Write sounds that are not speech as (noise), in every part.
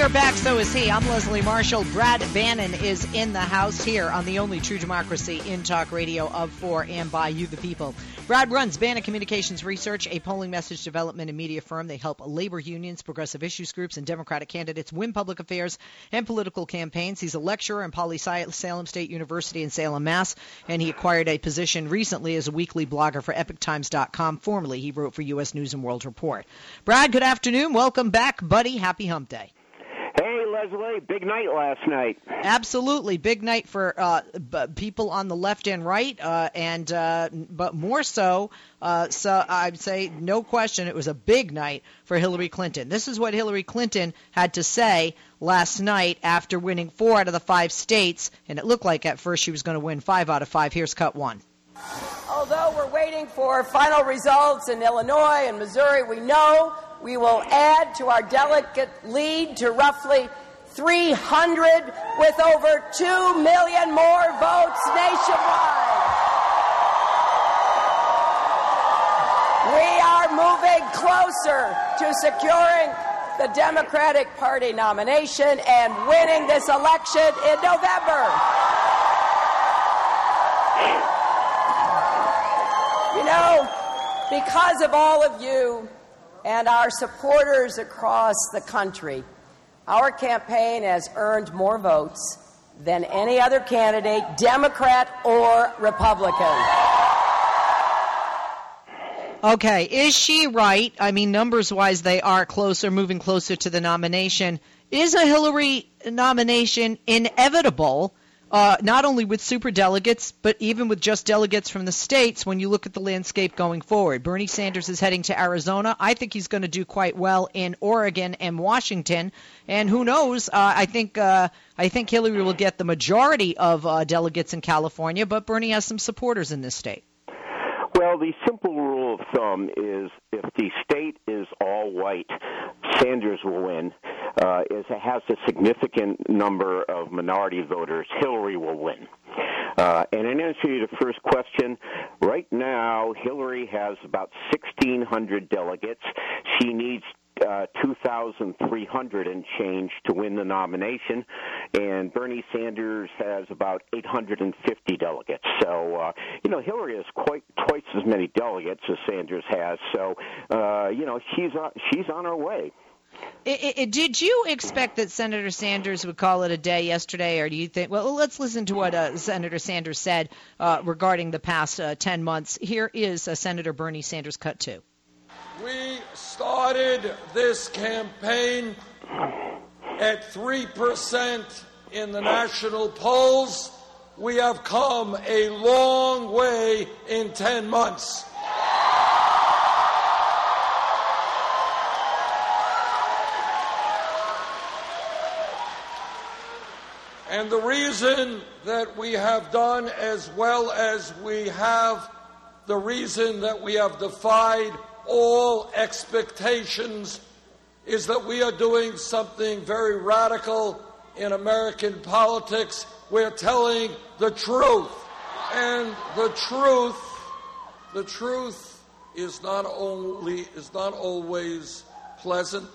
We are back, so is he. I'm Leslie Marshall. Brad Bannon is in the house here on the only true democracy in talk radio of, for, and by you, the people. Brad runs Bannon Communications Research, a polling message development and media firm. They help labor unions, progressive issues groups, and Democratic candidates win public affairs and political campaigns. He's a lecturer in Poly Salem State University in Salem, Mass., and he acquired a position recently as a weekly blogger for EpicTimes.com. Formerly, he wrote for U.S. News and World Report. Brad, good afternoon. Welcome back, buddy. Happy Hump Day. Hey, Leslie, big night last night. Absolutely, big night for uh, b- people on the left and right, uh, and uh, but more so. Uh, so I'd say, no question, it was a big night for Hillary Clinton. This is what Hillary Clinton had to say last night after winning four out of the five states, and it looked like at first she was going to win five out of five. Here's cut one. Although we're waiting for final results in Illinois and Missouri, we know we will add to our delegate lead to roughly 300 with over 2 million more votes nationwide. We are moving closer to securing the Democratic Party nomination and winning this election in November. You know, because of all of you, and our supporters across the country, our campaign has earned more votes than any other candidate, Democrat or Republican. Okay, is she right? I mean, numbers wise, they are closer, moving closer to the nomination. Is a Hillary nomination inevitable? Uh, not only with super delegates, but even with just delegates from the states when you look at the landscape going forward. Bernie Sanders is heading to Arizona. I think he's going to do quite well in Oregon and Washington. And who knows? Uh, I think uh, I think Hillary will get the majority of uh, delegates in California, but Bernie has some supporters in this state. Well, the simple rule of thumb is if the state is all white, Sanders will win. Uh, if it has a significant number of minority voters, Hillary will win. Uh, and in answer to the first question, right now Hillary has about 1,600 delegates. She needs uh, 2,300 and change to win the nomination, and Bernie Sanders has about 850 delegates. So, uh, you know, Hillary has quite twice as many delegates as Sanders has. So, uh, you know, she's on, she's on her way. It, it, did you expect that Senator Sanders would call it a day yesterday, or do you think? Well, let's listen to what uh, Senator Sanders said uh, regarding the past uh, 10 months. Here is uh, Senator Bernie Sanders, cut two. We started this campaign at 3% in the national polls. We have come a long way in 10 months. And the reason that we have done as well as we have, the reason that we have defied all expectations is that we are doing something very radical in American politics. We're telling the truth. And the truth, the truth is not only is not always pleasant.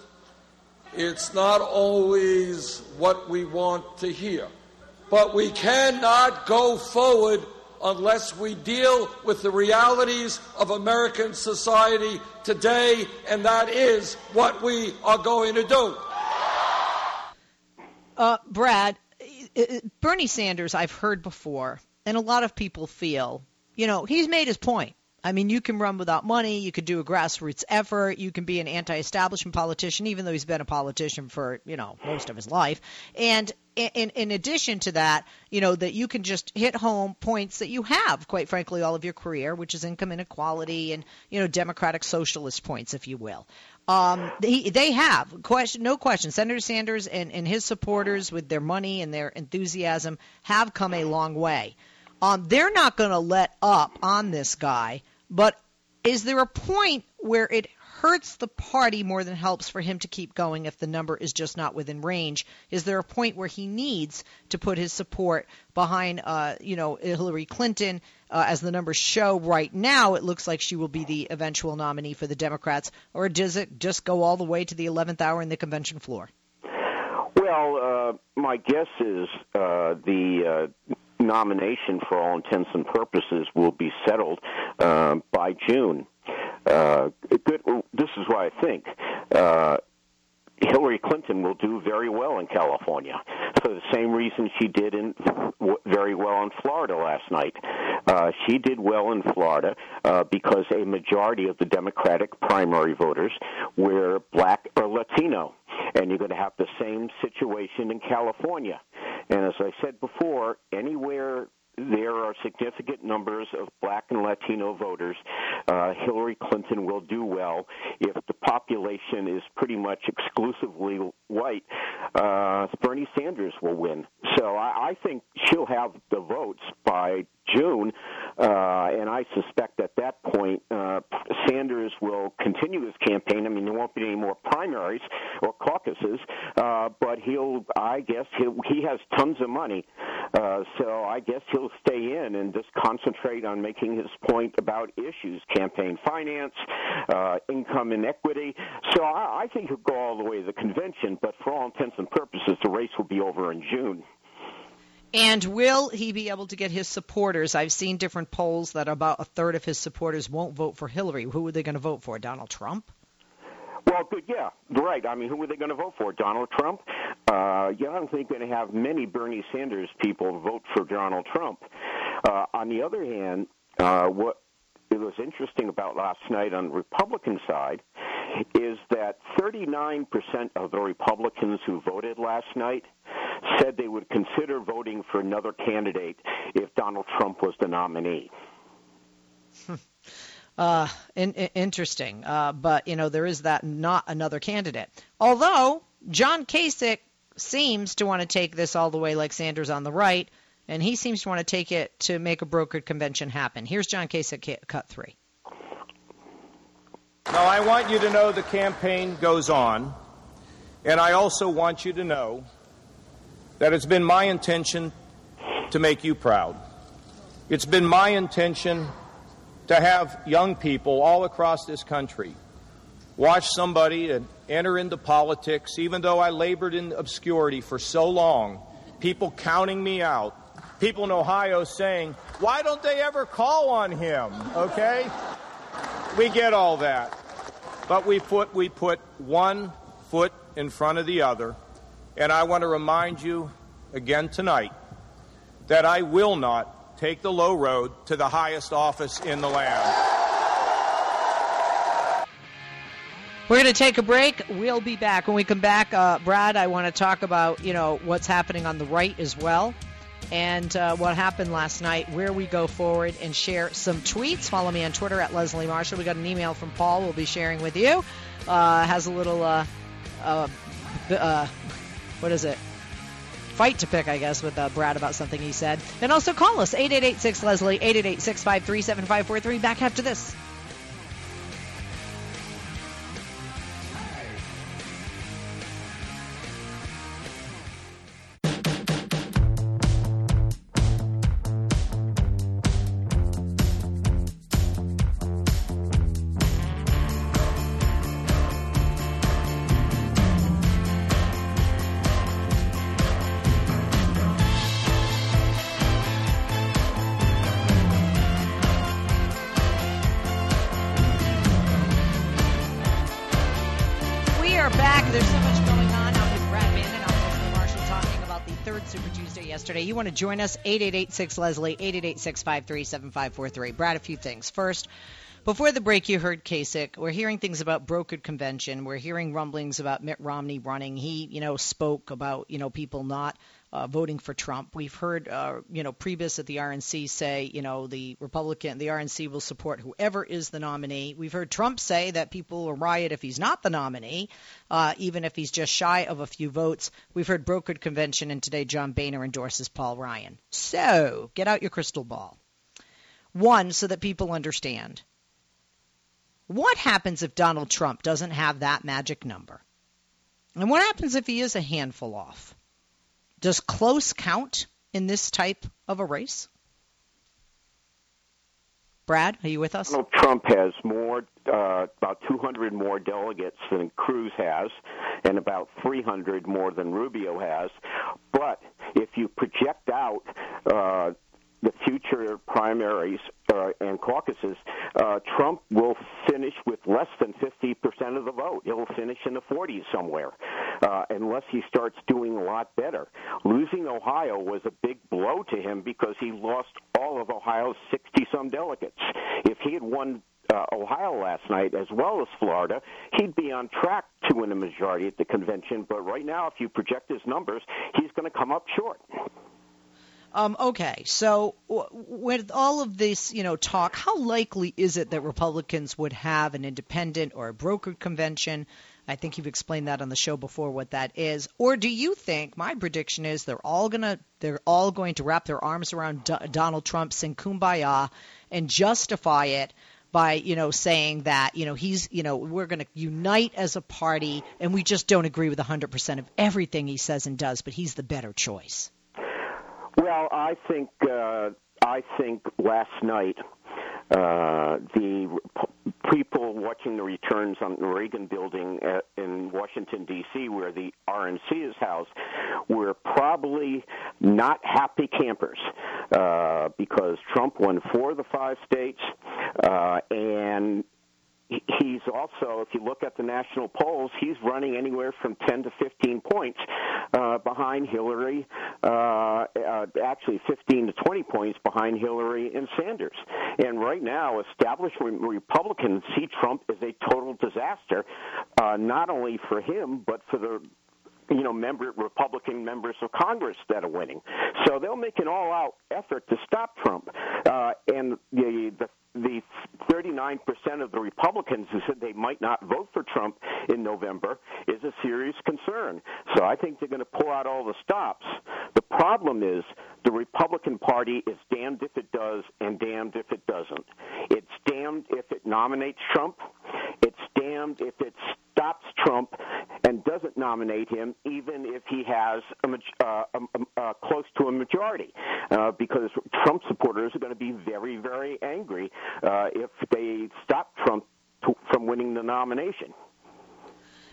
It's not always what we want to hear. But we cannot go forward unless we deal with the realities of American society today, and that is what we are going to do. Uh, Brad, Bernie Sanders, I've heard before, and a lot of people feel, you know, he's made his point. I mean, you can run without money. You could do a grassroots effort. You can be an anti-establishment politician, even though he's been a politician for you know most of his life. And in, in addition to that, you know that you can just hit home points that you have, quite frankly, all of your career, which is income inequality and you know democratic socialist points, if you will. Um, they, they have question, no question. Senator Sanders and, and his supporters, with their money and their enthusiasm, have come a long way. Um, they're not going to let up on this guy but is there a point where it hurts the party more than helps for him to keep going if the number is just not within range? Is there a point where he needs to put his support behind, uh, you know, Hillary Clinton? Uh, as the numbers show right now, it looks like she will be the eventual nominee for the Democrats. Or does it just go all the way to the 11th hour in the convention floor? Well, uh, my guess is uh, the uh, nomination, for all intents and purposes, will be settled uh, by June. Uh, good, this is why I think. Uh, Hillary Clinton will do very well in California for the same reason she did in very well in Florida last night. Uh, she did well in Florida uh, because a majority of the Democratic primary voters were black or Latino, and you're going to have the same situation in California. And as I said before, anywhere there are significant numbers of black and Latino voters. Uh, Hillary Clinton will do well. If the population is pretty much exclusively white, uh, Bernie Sanders will win. So I, I think she'll have the votes by June, uh, and I suspect at that point uh, Sanders will continue his campaign. I mean, there won't be any more primaries or caucuses, uh, but he'll, I guess, he'll, he has tons of money, uh, so I guess he'll stay in and just concentrate on making his point about issues, campaign finance, uh, income inequity. So I, I think he'll go all the way to the convention, but for all intents and purposes, the race will be over in June. And will he be able to get his supporters? I've seen different polls that about a third of his supporters won't vote for Hillary. Who are they going to vote for? Donald Trump? Well, good, yeah, right. I mean, who are they going to vote for? Donald Trump? Uh, yeah, I don't think they're going to have many Bernie Sanders people vote for Donald Trump. Uh, on the other hand, uh, what it was interesting about last night on the Republican side is that 39% of the Republicans who voted last night said they would consider voting for another candidate if Donald Trump was the nominee. (laughs) Uh, in, in, interesting. Uh, but, you know, there is that not another candidate. Although John Kasich seems to want to take this all the way like Sanders on the right, and he seems to want to take it to make a brokered convention happen. Here's John Kasich, cut three. Now, I want you to know the campaign goes on, and I also want you to know that it's been my intention to make you proud. It's been my intention to have young people all across this country watch somebody and enter into politics, even though I labored in obscurity for so long, people counting me out, people in Ohio saying, Why don't they ever call on him? Okay? We get all that. But we put, we put one foot in front of the other. And I want to remind you again tonight that I will not take the low road to the highest office in the land. We're going to take a break. We'll be back. When we come back, uh, Brad, I want to talk about you know what's happening on the right as well and uh, what happened last night, where we go forward, and share some tweets. Follow me on Twitter at Leslie Marshall. We got an email from Paul we'll be sharing with you. Uh, has a little, uh, uh, uh what is it? Fight to pick, I guess, with uh, Brad about something he said. And also call us, 8886 Leslie, 888 653 7543. Back after this. You want to join us? 8886 Leslie, 888 653 7543. Brad, a few things. First, before the break, you heard Kasich. We're hearing things about brokered convention. We're hearing rumblings about Mitt Romney running. He, you know, spoke about, you know, people not uh, voting for Trump. We've heard, uh, you know, Priebus at the RNC say, you know, the Republican, the RNC will support whoever is the nominee. We've heard Trump say that people will riot if he's not the nominee, uh, even if he's just shy of a few votes. We've heard brokered convention, and today John Boehner endorses Paul Ryan. So get out your crystal ball. One, so that people understand. What happens if Donald Trump doesn't have that magic number? And what happens if he is a handful off? Does close count in this type of a race? Brad, are you with us? Donald Trump has more, uh, about 200 more delegates than Cruz has, and about 300 more than Rubio has. But if you project out uh, the future primaries uh, and caucuses, uh, Trump will finish with less than 50% of the vote. He'll finish in the 40s somewhere, uh, unless he starts doing a lot better. Losing Ohio was a big blow to him because he lost all of Ohio's 60 some delegates. If he had won uh, Ohio last night, as well as Florida, he'd be on track to win a majority at the convention. But right now, if you project his numbers, he's going to come up short. Um, okay, so w- with all of this, you know, talk, how likely is it that Republicans would have an independent or a brokered convention? I think you've explained that on the show before what that is. Or do you think my prediction is they're all gonna they're all going to wrap their arms around D- Donald Trump, sing kumbaya, and justify it by you know saying that you know he's you know we're going to unite as a party and we just don't agree with 100% of everything he says and does, but he's the better choice. Well, I think uh, I think last night uh, the p- people watching the returns on the Reagan Building at, in Washington D.C., where the RNC is housed, were probably not happy campers uh, because Trump won four of the five states, uh, and he's also, if you look at the national polls, he's running anywhere from 10 to 15 points uh, behind Hillary, uh, uh, actually 15 to 20 points behind Hillary and Sanders. And right now, establishment Republicans see Trump as a total disaster, uh, not only for him, but for the you know, member Republican members of Congress that are winning. So they'll make an all-out effort to stop Trump. Uh, and the the the 39% of the Republicans who said they might not vote for Trump in November is a serious concern. So I think they're going to pull out all the stops. The problem is the Republican Party is damned if it does and damned if it doesn't. It's damned if it nominates Trump. It's damned if it stops Trump and doesn't nominate him, even if he has a, uh, a, a, close to a majority, uh, because Trump supporters are going to be very, very angry uh, if they stop Trump to, from winning the nomination.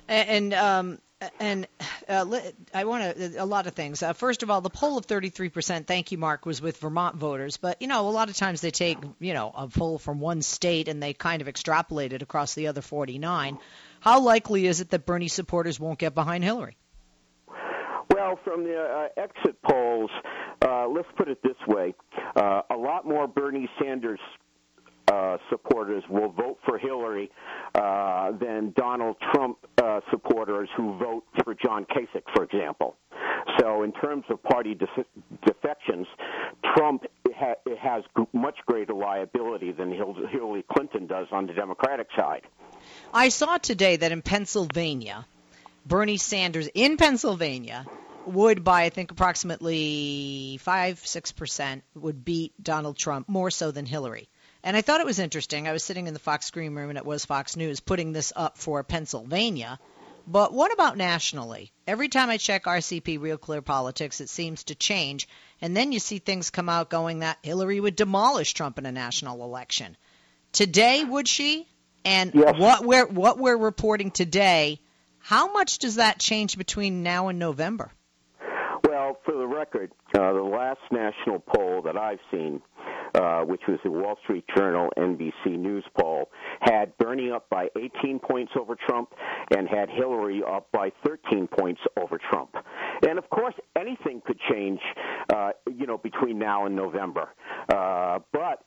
And um, and uh, I want to a lot of things. Uh, first of all, the poll of 33%. Thank you, Mark, was with Vermont voters, but you know a lot of times they take you know a poll from one state and they kind of extrapolate it across the other 49. How likely is it that Bernie supporters won't get behind Hillary? Well, from the uh, exit polls, uh, let's put it this way: uh, a lot more Bernie Sanders uh, supporters will vote for Hillary uh, than Donald Trump uh, supporters who vote for John Kasich, for example. So, in terms of party def- defections, Trump ha- has much greater liability than Hillary Clinton does on the Democratic side. I saw today that in Pennsylvania, Bernie Sanders in Pennsylvania would by I think approximately five six percent would beat Donald Trump more so than Hillary. And I thought it was interesting. I was sitting in the Fox Screen Room, and it was Fox News putting this up for Pennsylvania. But what about nationally? Every time I check RCP Real Clear Politics, it seems to change. And then you see things come out going that Hillary would demolish Trump in a national election. Today, would she? And yes. what we're what we're reporting today, how much does that change between now and November? Well, for the record, uh, the last national poll that I've seen uh, which was the Wall Street Journal NBC News poll, had Bernie up by 18 points over Trump and had Hillary up by 13 points over Trump. And of course, anything could change, uh, you know, between now and November. Uh, but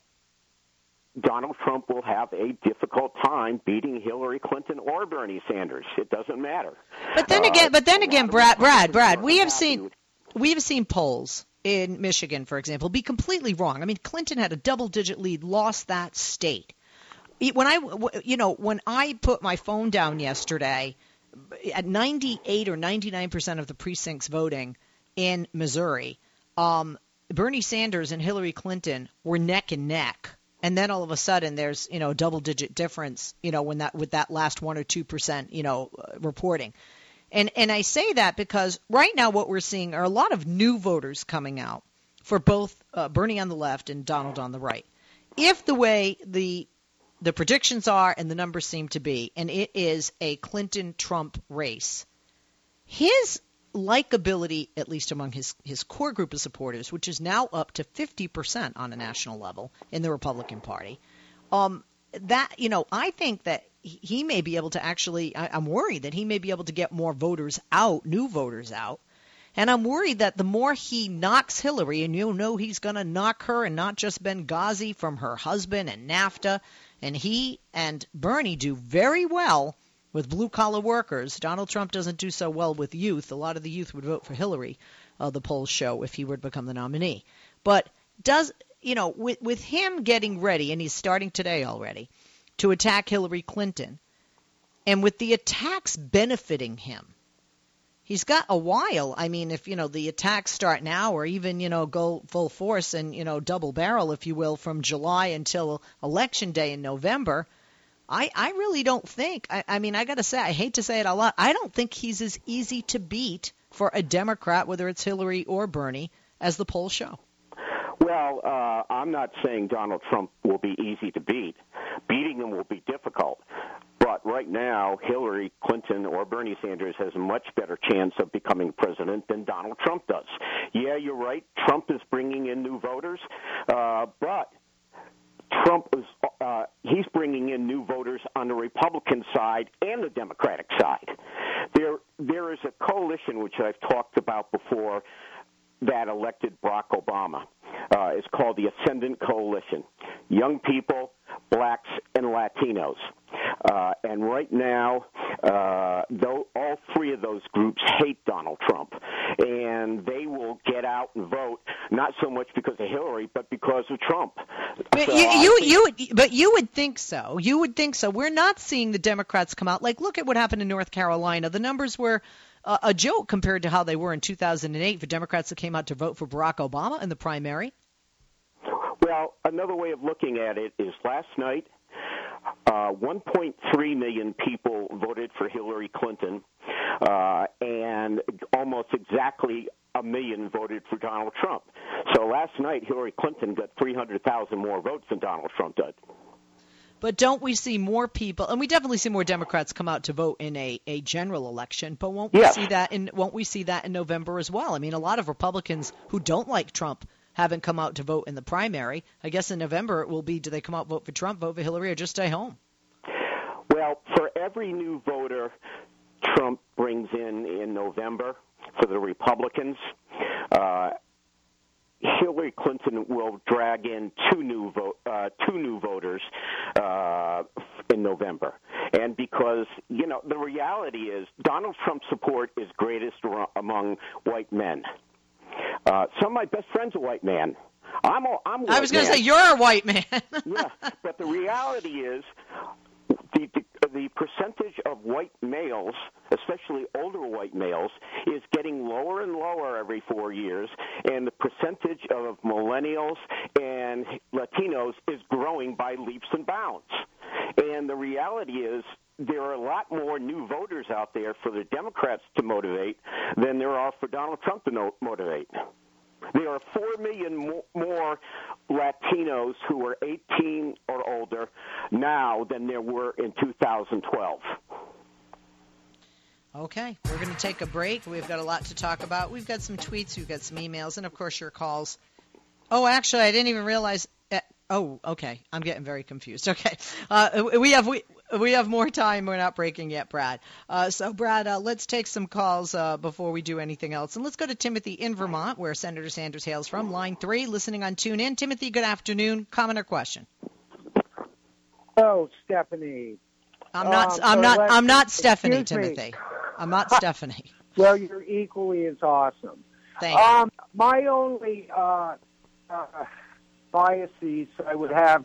Donald Trump will have a difficult time beating Hillary Clinton or Bernie Sanders. It doesn't matter. But then again, uh, but then again, Brad, Brad, Brad, we have seen we have seen polls in Michigan, for example, be completely wrong. I mean, Clinton had a double-digit lead, lost that state. When I, you know, when I put my phone down yesterday, at 98 or 99 percent of the precincts voting in Missouri, um, Bernie Sanders and Hillary Clinton were neck and neck. And then all of a sudden, there's you know a double-digit difference, you know, when that with that last one or two percent, you know, uh, reporting. And and I say that because right now what we're seeing are a lot of new voters coming out for both uh, Bernie on the left and Donald on the right. if the way the the predictions are and the numbers seem to be, and it is a Clinton Trump race, his likability, at least among his, his core group of supporters, which is now up to 50% on a national level in the Republican Party, um, that, you know, I think that he may be able to actually, I, I'm worried that he may be able to get more voters out, new voters out. And I'm worried that the more he knocks Hillary, and you know he's going to knock her and not just Benghazi from her husband and NAFTA, and he and Bernie do very well with blue collar workers. Donald Trump doesn't do so well with youth. A lot of the youth would vote for Hillary, uh, the polls show, if he were to become the nominee. But does you know with with him getting ready, and he's starting today already to attack Hillary Clinton, and with the attacks benefiting him. He's got a while. I mean, if you know the attacks start now, or even you know go full force and you know double barrel, if you will, from July until election day in November, I, I really don't think. I, I mean, I got to say, I hate to say it a lot. I don't think he's as easy to beat for a Democrat, whether it's Hillary or Bernie, as the polls show. Well, uh, I'm not saying Donald Trump will be easy to beat. Beating him will be difficult. But right now, Hillary Clinton or Bernie Sanders has a much better chance of becoming president than Donald Trump does. Yeah, you're right. Trump is bringing in new voters, uh, but Trump is uh, he's bringing in new voters on the Republican side and the Democratic side. There there is a coalition which I've talked about before that elected Barack Obama. Uh, it's called the Ascendant Coalition. Young people, blacks, and Latinos. Uh, and right now, uh, though all three of those groups hate Donald Trump, and they will get out and vote not so much because of Hillary, but because of Trump. But so you, you, think... you would, but you would think so. You would think so. We're not seeing the Democrats come out. Like, look at what happened in North Carolina. The numbers were uh, a joke compared to how they were in 2008 for Democrats that came out to vote for Barack Obama in the primary. Well, another way of looking at it is last night uh, 1.3 million people voted for Hillary Clinton, uh, and almost exactly a million voted for Donald Trump. So last night, Hillary Clinton got 300,000 more votes than Donald Trump did. But don't we see more people, and we definitely see more Democrats come out to vote in a, a general election, but won't we yes. see that in won't we see that in November as well? I mean, a lot of Republicans who don't like Trump haven't come out to vote in the primary. I guess in November it will be do they come out vote for Trump, vote for Hillary, or just stay home? Well, for every new voter Trump brings in in November for the Republicans, uh, Hillary Clinton will drag in two new uh, two new voters uh, in November, and because you know the reality is Donald Trump's support is greatest among white men. Uh, some of my best friends are white men. I'm a, I'm. I was going to say you're a white man. yeah, but the reality is, the, percentage of white males, especially older white males, is getting lower and lower every four years, and the percentage of millennials and Latinos is growing by leaps and bounds. And the reality is, there are a lot more new voters out there for the Democrats to motivate than there are for Donald Trump to motivate. There are 4 million more Latinos who are 18 or older now than there were in 2012. Okay, we're going to take a break. We've got a lot to talk about. We've got some tweets, we've got some emails, and of course your calls. Oh, actually, I didn't even realize. Uh, oh, okay. I'm getting very confused. (laughs) Okay, uh, we have we we have more time. We're not breaking yet, Brad. Uh, so, Brad, uh, let's take some calls uh, before we do anything else. And let's go to Timothy in Vermont, where Senator Sanders hails from. Line three, listening on Tune In. Timothy, good afternoon. Comment or question? Oh, Stephanie. I'm not. Um, I'm not. I'm not Stephanie, Timothy. I'm not (laughs) Stephanie. Well, you're equally as awesome. Thank um, you. My only uh, uh, biases I would have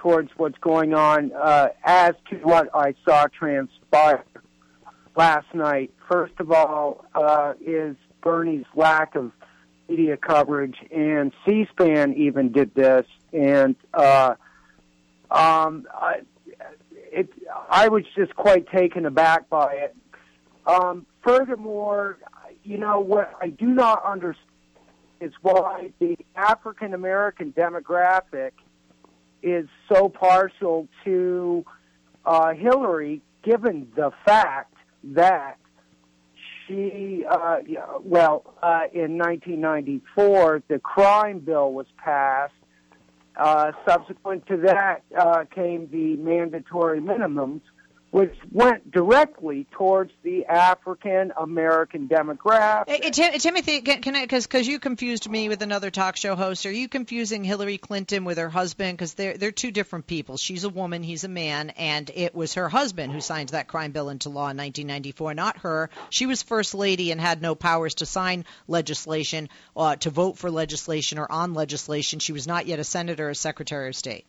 towards what's going on uh, as to what I saw transpire last night. First of all, uh, is Bernie's lack of media coverage, and C-SPAN even did this, and uh, um, I, it, I was just quite taken aback by it. Um, furthermore, you know what I do not understand is why the African American demographic is so partial to uh, Hillary, given the fact that she, uh, well, uh, in 1994, the crime bill was passed. Uh, subsequent to that uh, came the mandatory minimums, which went directly towards the African American demographic. Hey, Tim, Timothy, can I, because you confused me with another talk show host. Are you confusing Hillary Clinton with her husband? Because they're they're two different people. She's a woman, he's a man, and it was her husband who signed that crime bill into law in 1994, not her. She was first lady and had no powers to sign legislation, uh, to vote for legislation or on legislation. She was not yet a senator or secretary of state.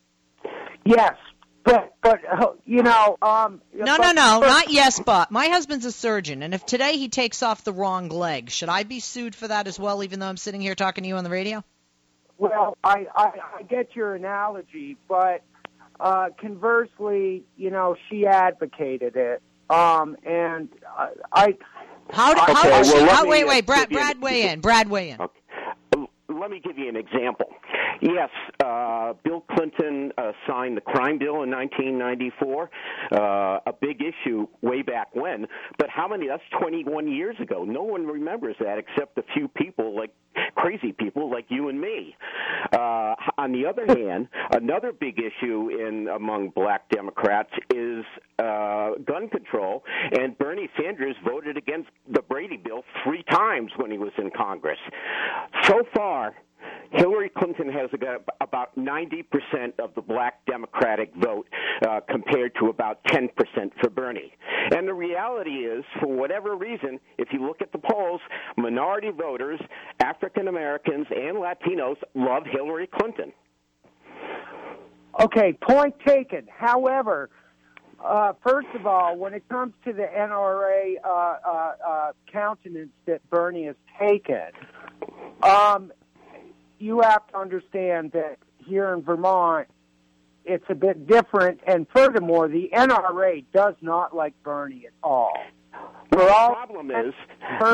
Yes, but but uh, you know, um, No, but- no, no, but- not yes, but my husband's a surgeon, and if today he takes off the wrong leg, should I be sued for that as well? Even though I'm sitting here talking to you on the radio. Well, I, I, I get your analogy, but uh, conversely, you know, she advocated it, um, and uh, I. How, do, Okay, how does well, she? How, wait, wait, Brad, give you an- Brad, weigh in. Brad, weigh in. Okay. Let me give you an example. Yes, uh, Bill Clinton uh, signed the crime bill in 1994, uh, a big issue way back when. But how many? That's 21 years ago. No one remembers that except a few people, like crazy people like you and me. Uh, on the other hand, another big issue in among black Democrats is uh, gun control, and Bernie Sanders voted against the Brady bill three times when he was in Congress. So far, Hillary Clinton has about 90% of the black Democratic vote uh, compared to about 10% for Bernie. And the reality is, for whatever reason, if you look at the polls, minority voters, African Americans, and Latinos love Hillary Clinton. Okay, point taken. However, uh, first of all, when it comes to the NRA uh, uh, uh, countenance that Bernie has taken, um, you have to understand that here in Vermont, it's a bit different. And furthermore, the NRA does not like Bernie at all. Well, the problem is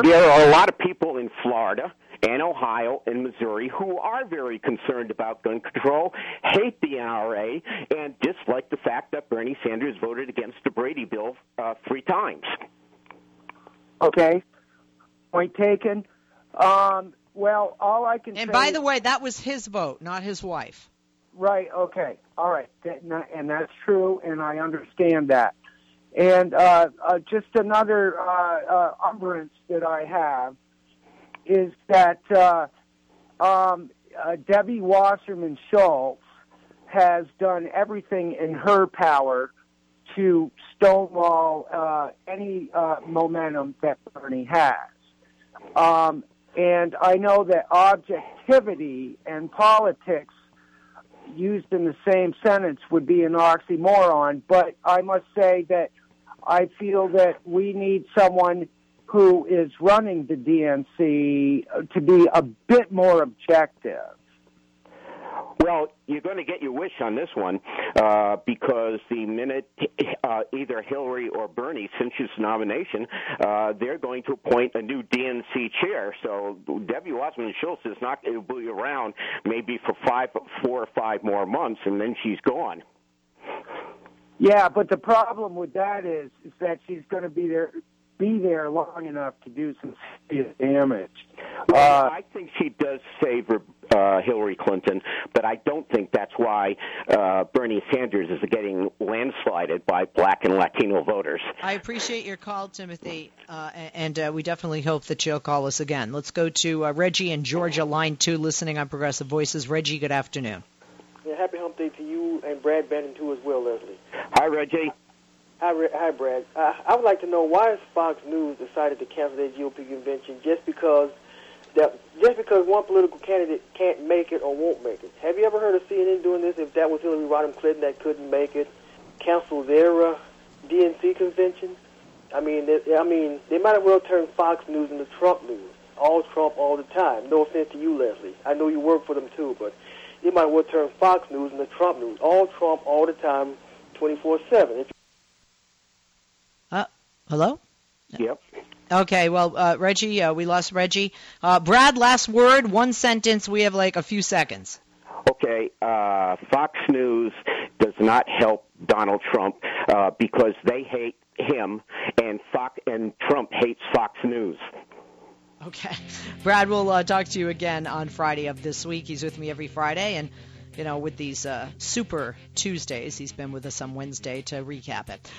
there are a lot of people in Florida and Ohio and Missouri who are very concerned about gun control, hate the NRA, and dislike the fact that Bernie Sanders voted against the Brady bill uh, three times. okay. Point taken. Um, well, all I can say And by the way, that was his vote, not his wife. Right. Okay. All right. And that's true, and I understand that. And uh, uh, just another uh, uh, umbrance that I have is that uh, um, uh, Debbie Wasserman Schultz has done everything in her power to stonewall uh, any uh, momentum that Bernie has. Um, and I know that objectivity and politics used in the same sentence would be an oxymoron, but I must say that I feel that we need someone who is running the DNC to be a bit more objective. Well, you're going to get your wish on this one uh, because the minute uh, either Hillary or Bernie cinches nomination, uh, they're going to appoint a new DNC chair. So Debbie Wasserman Schultz is not going to be around maybe for five, four or five more months, and then she's gone. Yeah, but the problem with that is is that she's going to be there be there long enough to do some serious damage. Well, Uh, I think she does favor uh, Hillary Clinton, but I don't think that's why uh, Bernie Sanders is getting landslided by black and Latino voters. I appreciate your call, Timothy, uh, and uh, we definitely hope that you'll call us again. Let's go to uh, Reggie in Georgia, line two, listening on Progressive Voices. Reggie, good afternoon. Yeah, happy hump day to you and Brad Bannon too as well, Leslie. Hi, Reggie. Hi, hi, Brad. Uh, I would like to know why has Fox News decided to cancel their GOP convention just because that just because one political candidate can't make it or won't make it. Have you ever heard of CNN doing this? If that was Hillary Rodham Clinton that couldn't make it, cancel their uh, DNC convention. I mean, they, I mean, they might as well turn Fox News into Trump news. All Trump all the time. No offense to you, Leslie. I know you work for them too, but they might as well turn Fox News into Trump news. All Trump all the time, 24/7. If Uh, hello? Yep. Okay, well, uh, Reggie, uh, we lost Reggie. Uh, Brad, last word, one sentence. We have like a few seconds. okay, uh, Fox News does not help Donald Trump uh, because they hate him, and Fox and Trump hates Fox News. Okay. (laughs) Brad we'll uh, talk to you again on Friday of this week. He's with me every Friday, and you know, with these uh, super Tuesdays, he's been with us on Wednesday to recap it.